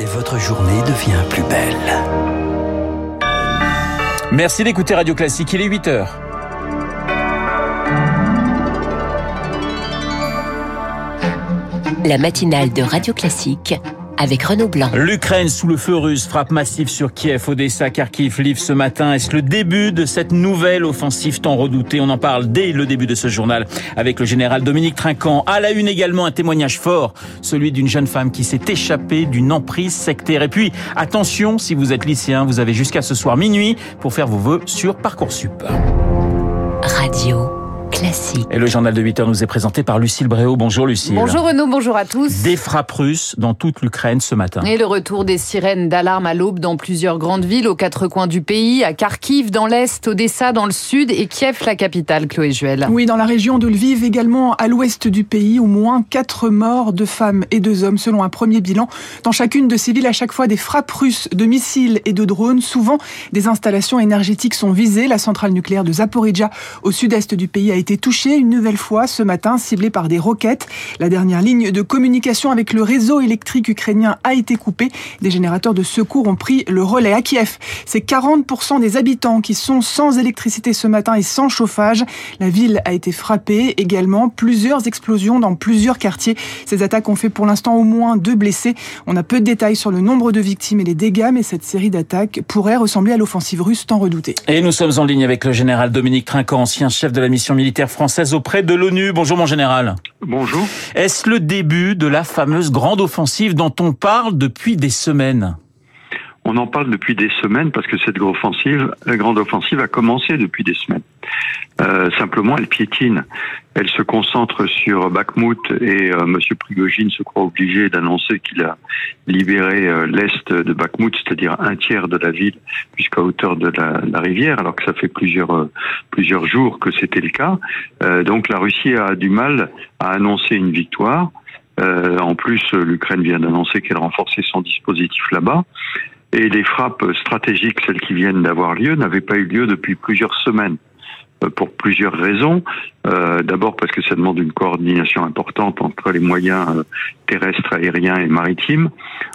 et votre journée devient plus belle. Merci d'écouter Radio Classique, il est 8 heures. La matinale de Radio Classique avec Renaud Blanc. L'Ukraine sous le feu russe frappe massif sur Kiev, Odessa, Kharkiv, Lviv ce matin. Est-ce le début de cette nouvelle offensive tant redoutée? On en parle dès le début de ce journal avec le général Dominique Trinquant. À la une également un témoignage fort, celui d'une jeune femme qui s'est échappée d'une emprise sectaire. Et puis, attention, si vous êtes lycéen, vous avez jusqu'à ce soir minuit pour faire vos vœux sur Parcoursup. Radio. Classique. Et le journal de 8 heures nous est présenté par Lucille Bréau. Bonjour Lucille. Bonjour Renaud, bonjour à tous. Des frappes russes dans toute l'Ukraine ce matin. Et le retour des sirènes d'alarme à l'aube dans plusieurs grandes villes aux quatre coins du pays, à Kharkiv dans l'est, Odessa dans le sud et Kiev la capitale, Chloé Juel. Oui, dans la région de Lviv également à l'ouest du pays, au moins quatre morts, de femmes et deux hommes selon un premier bilan. Dans chacune de ces villes, à chaque fois des frappes russes de missiles et de drones. Souvent, des installations énergétiques sont visées. La centrale nucléaire de Zaporizhia au sud-est du pays a été touchée une nouvelle fois ce matin, ciblée par des roquettes. La dernière ligne de communication avec le réseau électrique ukrainien a été coupée. Des générateurs de secours ont pris le relais à Kiev. C'est 40% des habitants qui sont sans électricité ce matin et sans chauffage. La ville a été frappée également. Plusieurs explosions dans plusieurs quartiers. Ces attaques ont fait pour l'instant au moins deux blessés. On a peu de détails sur le nombre de victimes et les dégâts, mais cette série d'attaques pourrait ressembler à l'offensive russe tant redoutée. Et nous sommes en ligne avec le général Dominique Trinquant, ancien chef de la mission militaire française auprès de l'ONU. Bonjour mon général. Bonjour. Est-ce le début de la fameuse grande offensive dont on parle depuis des semaines? On en parle depuis des semaines parce que cette grande offensive, grande offensive a commencé depuis des semaines. Euh, simplement, elle piétine. Elle se concentre sur Bakhmut et euh, Monsieur Prigogine se croit obligé d'annoncer qu'il a libéré euh, l'est de Bakhmut, c'est-à-dire un tiers de la ville jusqu'à hauteur de la, rivière, alors que ça fait plusieurs euh, plusieurs jours que c'était le cas. Euh, donc la Russie a du mal à annoncer une victoire. en plus, l'Ukraine vient d'annoncer qu'elle renforçait son dispositif là-bas. Et les frappes stratégiques, celles qui viennent d'avoir lieu, n'avaient pas eu lieu depuis plusieurs semaines pour plusieurs raisons. Euh, D'abord parce que ça demande une coordination importante entre les moyens euh, terrestres, aériens et maritimes.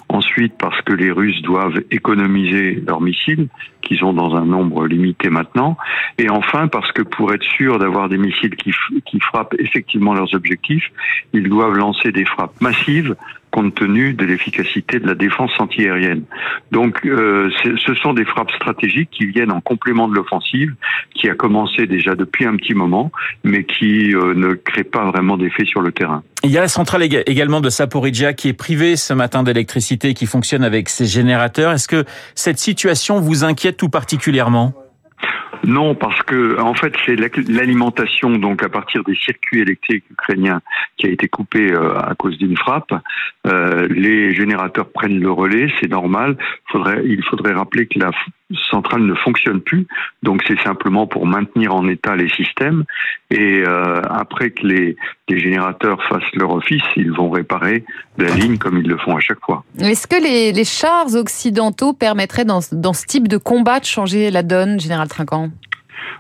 Ensuite parce que les Russes doivent économiser leurs missiles, qu'ils ont dans un nombre limité maintenant. Et enfin parce que pour être sûr d'avoir des missiles qui frappent effectivement leurs objectifs, ils doivent lancer des frappes massives compte tenu de l'efficacité de la défense antiaérienne. Donc euh, ce sont des frappes stratégiques qui viennent en complément de l'offensive, qui a commencé déjà depuis un petit moment, mais qui euh, ne crée pas vraiment d'effet sur le terrain. Il y a la centrale également de Saporidja qui est privée ce matin d'électricité, qui fonctionne avec ses générateurs. Est-ce que cette situation vous inquiète tout particulièrement? Non, parce que en fait c'est l'alimentation donc à partir des circuits électriques ukrainiens qui a été coupé euh, à cause d'une frappe. Euh, les générateurs prennent le relais, c'est normal. Faudrait, il faudrait rappeler que la centrale ne fonctionne plus, donc c'est simplement pour maintenir en état les systèmes. Et euh, après que les, générateurs fassent leur office, ils vont réparer la ligne comme ils le font à chaque fois. Est-ce que les, les chars occidentaux permettraient dans, dans ce type de combat de changer la donne, général Trinquant?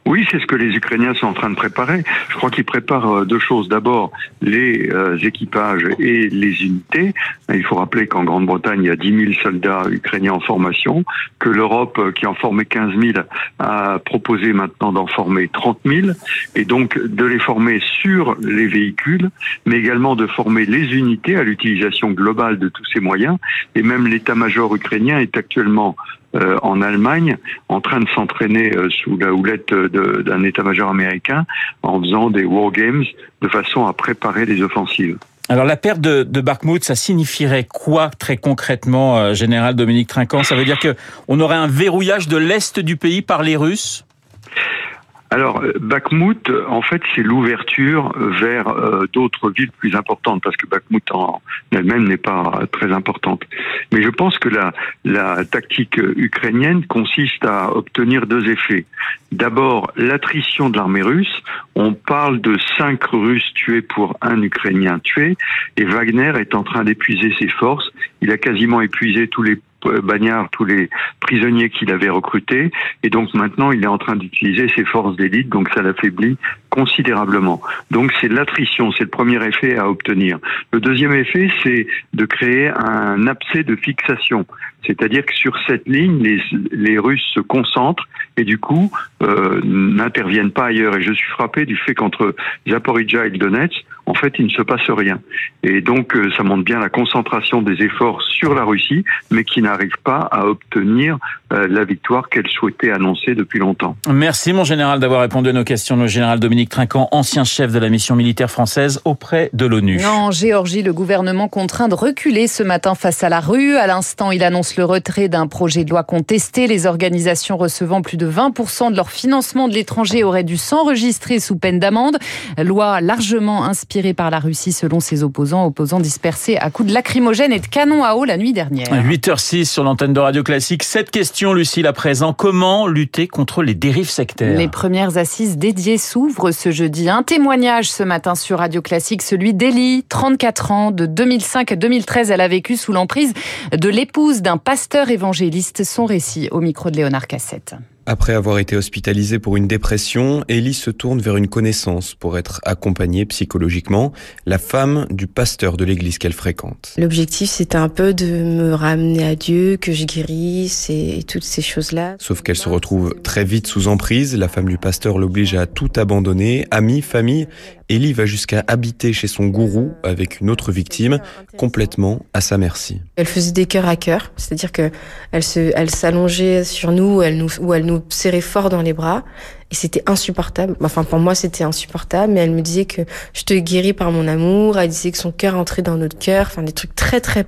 Oui, c'est ce que les Ukrainiens sont en train de préparer. Je crois qu'ils préparent euh, deux choses. D'abord, les euh, équipages et les unités. Il faut rappeler qu'en Grande-Bretagne, il y a 10 000 soldats ukrainiens en formation, que l'Europe, euh, qui en formait 15 000, a proposé maintenant d'en former 30 000, et donc de les former sur les véhicules, mais également de former les unités à l'utilisation globale de tous ces moyens. Et même l'état-major ukrainien est actuellement euh, en Allemagne en train de s'entraîner euh, sous la houlette d'un état-major américain en faisant des war games de façon à préparer les offensives. Alors la perte de, de ça signifierait quoi très concrètement, euh, général Dominique Trinquant? Ça veut dire que on aurait un verrouillage de l'est du pays par les Russes? Alors, euh, Bakhmut, en fait, c'est l'ouverture vers euh, d'autres villes plus importantes, parce que Bakhmut en elle-même n'est pas très importante. Mais je pense que la, la tactique ukrainienne consiste à obtenir deux effets. D'abord, l'attrition de l'armée russe. On parle de cinq Russes tués pour un Ukrainien tué, et Wagner est en train d'épuiser ses forces. Il a quasiment épuisé tous les Bagnard tous les prisonniers qu'il avait recrutés. Et donc maintenant, il est en train d'utiliser ses forces d'élite, donc ça l'affaiblit considérablement. Donc c'est l'attrition, c'est le premier effet à obtenir. Le deuxième effet, c'est de créer un abcès de fixation. C'est-à-dire que sur cette ligne, les, les, Russes se concentrent et du coup euh, n'interviennent pas ailleurs. Et je suis frappé du fait qu'entre Zaporizhia et Donetsk, en fait, il ne se passe rien. Et donc, euh, ça montre bien la concentration des efforts sur la Russie, mais qui n'arrive pas à obtenir euh, la victoire qu'elle souhaitait annoncer depuis longtemps. Merci, mon général, d'avoir répondu à nos questions. Le général Dominique Trinquant, ancien chef de la mission militaire française auprès de l'ONU. En Géorgie, le gouvernement contraint de reculer ce matin face à la rue. À l'instant, il annonce le retrait d'un projet de loi contesté. Les organisations recevant plus de 20% de leur financement de l'étranger auraient dû s'enregistrer sous peine d'amende. Loi largement inspirée par la Russie selon ses opposants, opposants dispersés à coups de lacrymogènes et de canons à eau la nuit dernière. 8h06 sur l'antenne de Radio Classique. Cette question, Lucille, à présent. Comment lutter contre les dérives sectaires? Les premières assises dédiées s'ouvrent ce jeudi. Un témoignage ce matin sur Radio Classique, celui d'Elie, 34 ans, de 2005 à 2013. Elle a vécu sous l'emprise de l'épouse d'un pasteur évangéliste. Son récit au micro de Léonard Cassette. Après avoir été hospitalisée pour une dépression, Ellie se tourne vers une connaissance pour être accompagnée psychologiquement, la femme du pasteur de l'église qu'elle fréquente. L'objectif, c'était un peu de me ramener à Dieu, que je guérisse et toutes ces choses-là. Sauf qu'elle se retrouve très vite sous emprise, la femme du pasteur l'oblige à tout abandonner, amis, famille, Ellie va jusqu'à habiter chez son gourou avec une autre victime, complètement à sa merci. Elle faisait des cœurs à cœur, c'est-à-dire que elle s'allongeait sur nous, elle ou elle nous serrait fort dans les bras, et c'était insupportable. Enfin, pour moi, c'était insupportable, mais elle me disait que je te guéris par mon amour, elle disait que son cœur entrait dans notre cœur, enfin, des trucs très, très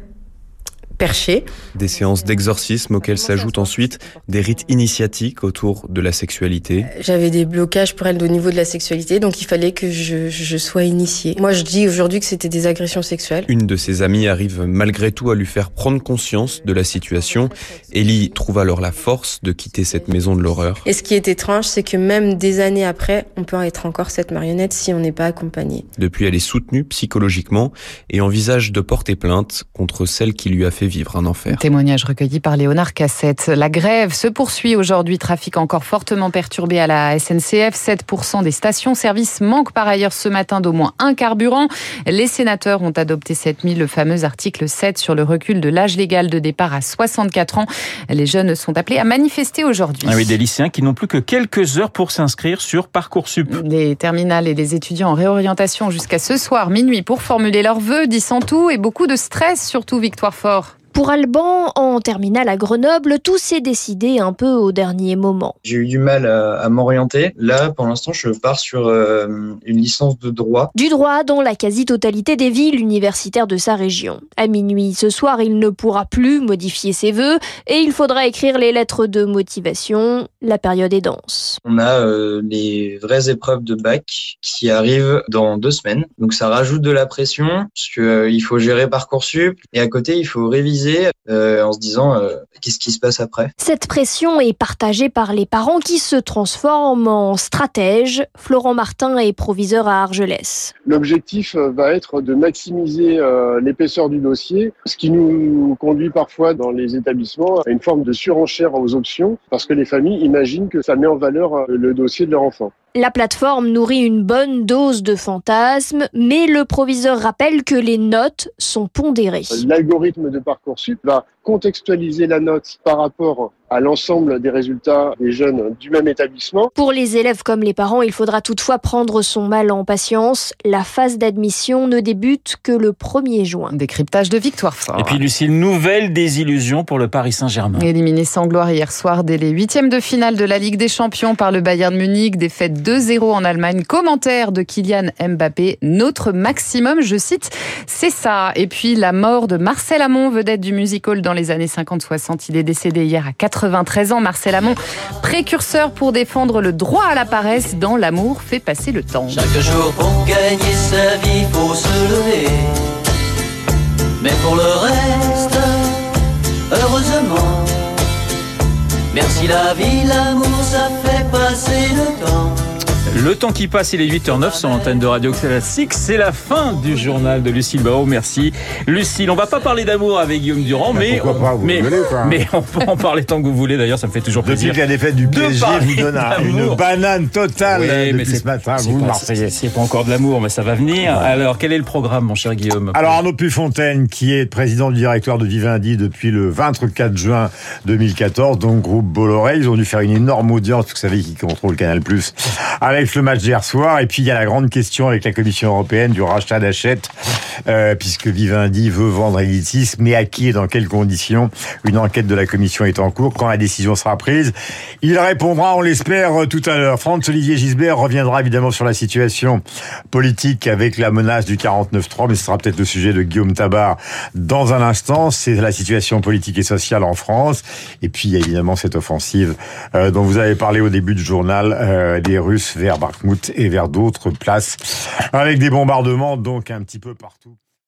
perché. Des séances d'exorcisme auxquelles s'ajoutent ensuite des rites initiatiques autour de la sexualité. Euh, j'avais des blocages pour elle au niveau de la sexualité, donc il fallait que je, je sois initiée. Moi, je dis aujourd'hui que c'était des agressions sexuelles. Une de ses amies arrive malgré tout à lui faire prendre conscience de la situation. Ellie trouve alors la force de quitter cette maison de l'horreur. Et ce qui est étrange, c'est que même des années après, on peut être encore cette marionnette si on n'est pas accompagné. Depuis, elle est soutenue psychologiquement et envisage de porter plainte contre celle qui lui a fait vivre un enfer. Témoignage recueilli par Léonard Cassette. La grève se poursuit aujourd'hui. Trafic encore fortement perturbé à la SNCF. 7% des stations-service manquent par ailleurs ce matin d'au moins un carburant. Les sénateurs ont adopté cette nuit le fameux article 7 sur le recul de l'âge légal de départ à 64 ans. Les jeunes sont appelés à manifester aujourd'hui. Ah oui, des lycéens qui n'ont plus que quelques heures pour s'inscrire sur Parcoursup. Les terminales et les étudiants en réorientation jusqu'à ce soir minuit pour formuler leurs vœux, dit tout, et beaucoup de stress, surtout Victoire Fort. Pour Alban, en terminale à Grenoble, tout s'est décidé un peu au dernier moment. J'ai eu du mal à, m'orienter. Là, pour l'instant, je pars sur euh, une licence de droit. Du droit dans la quasi-totalité des villes universitaires de sa région. À minuit ce soir, il ne pourra plus modifier ses vœux et il faudra écrire les lettres de motivation. La période est dense. On a euh, les vraies épreuves de bac qui arrivent dans deux semaines. Donc ça rajoute de la pression parce qu'il euh, faut gérer Parcoursup et à côté, il faut réviser euh, en se disant euh, qu'est-ce qui se passe après? Cette pression est partagée par les parents qui se transforment en stratèges. Florent Martin est proviseur à Argelès. L'objectif euh, va être de maximiser l'épaisseur du dossier, ce qui nous conduit parfois dans les établissements à une forme de surenchère aux options parce que les familles imaginent que ça met en valeur le dossier de leur enfant. La plateforme nourrit une bonne dose de fantasmes, mais le proviseur rappelle que les notes sont pondérées. L'algorithme de Parcoursup va contextualiser la note par rapport à l'ensemble des résultats des jeunes du même établissement. Pour les élèves comme les parents, il faudra toutefois prendre son mal en patience. La phase d'admission ne débute que le 1er juin. Décryptage de victoire fort. Et puis Lucie, nouvelle désillusion pour le Paris Saint-Germain. Éliminé sans gloire hier soir dès les huitièmes de finale de la Ligue des Champions par le Bayern Munich, défaite 2-0 en Allemagne. Commentaire de Kylian Mbappé, notre maximum, je cite, c'est ça. Et puis la mort de Marcel Amont, vedette du musical dans les années 50-60. Il est décédé hier à 93 ans. Marcel Amont, précurseur pour défendre le droit à la paresse dans L'amour fait passer le temps. Chaque jour pour gagner sa vie, faut se lever. Mais pour le reste, heureusement, merci la vie, l'amour, ça fait passer le temps. Le temps qui passe, il est 8h09 sur l'antenne de Radio Classique. C'est la fin du journal de Lucille Barrault. Merci. Lucille, on va pas parler d'amour avec Guillaume Durand, mais, pourquoi pas, vous mais, rigolez, quoi. mais on peut en parler tant que vous voulez. D'ailleurs, ça me fait toujours Depuis plaisir. que la défaite du PSG vous donne une banane totale Oui, mais depuis c'est- ce matin, c'est vous, pas- Marseillais. C'est pas encore de l'amour, mais ça va venir. Alors, quel est le programme, mon cher Guillaume? Alors Arnaud Puffontaine, qui est président du directoire de Vivendi depuis le 24 juin 2014, donc groupe Bolloré, ils ont dû faire une énorme audience, vous savez qui contrôle Canal+, le match d'hier soir. Et puis il y a la grande question avec la Commission européenne du rachat d'Achète, euh, puisque Vivendi veut vendre Editis, mais à qui et dans quelles conditions? Une enquête de la Commission est en cours. Quand la décision sera prise, il répondra, on l'espère, euh, tout à l'heure. Franz-Olivier Gisbert reviendra évidemment sur la situation politique avec la menace du 49-3, mais ce sera peut-être le sujet de Guillaume Tabar dans un instant. C'est la situation politique et sociale en France. Et puis, il y a évidemment cette offensive euh, dont vous avez parlé au début du journal euh, des Russes vers Bakhmut et vers d'autres places avec des bombardements donc un petit peu partout.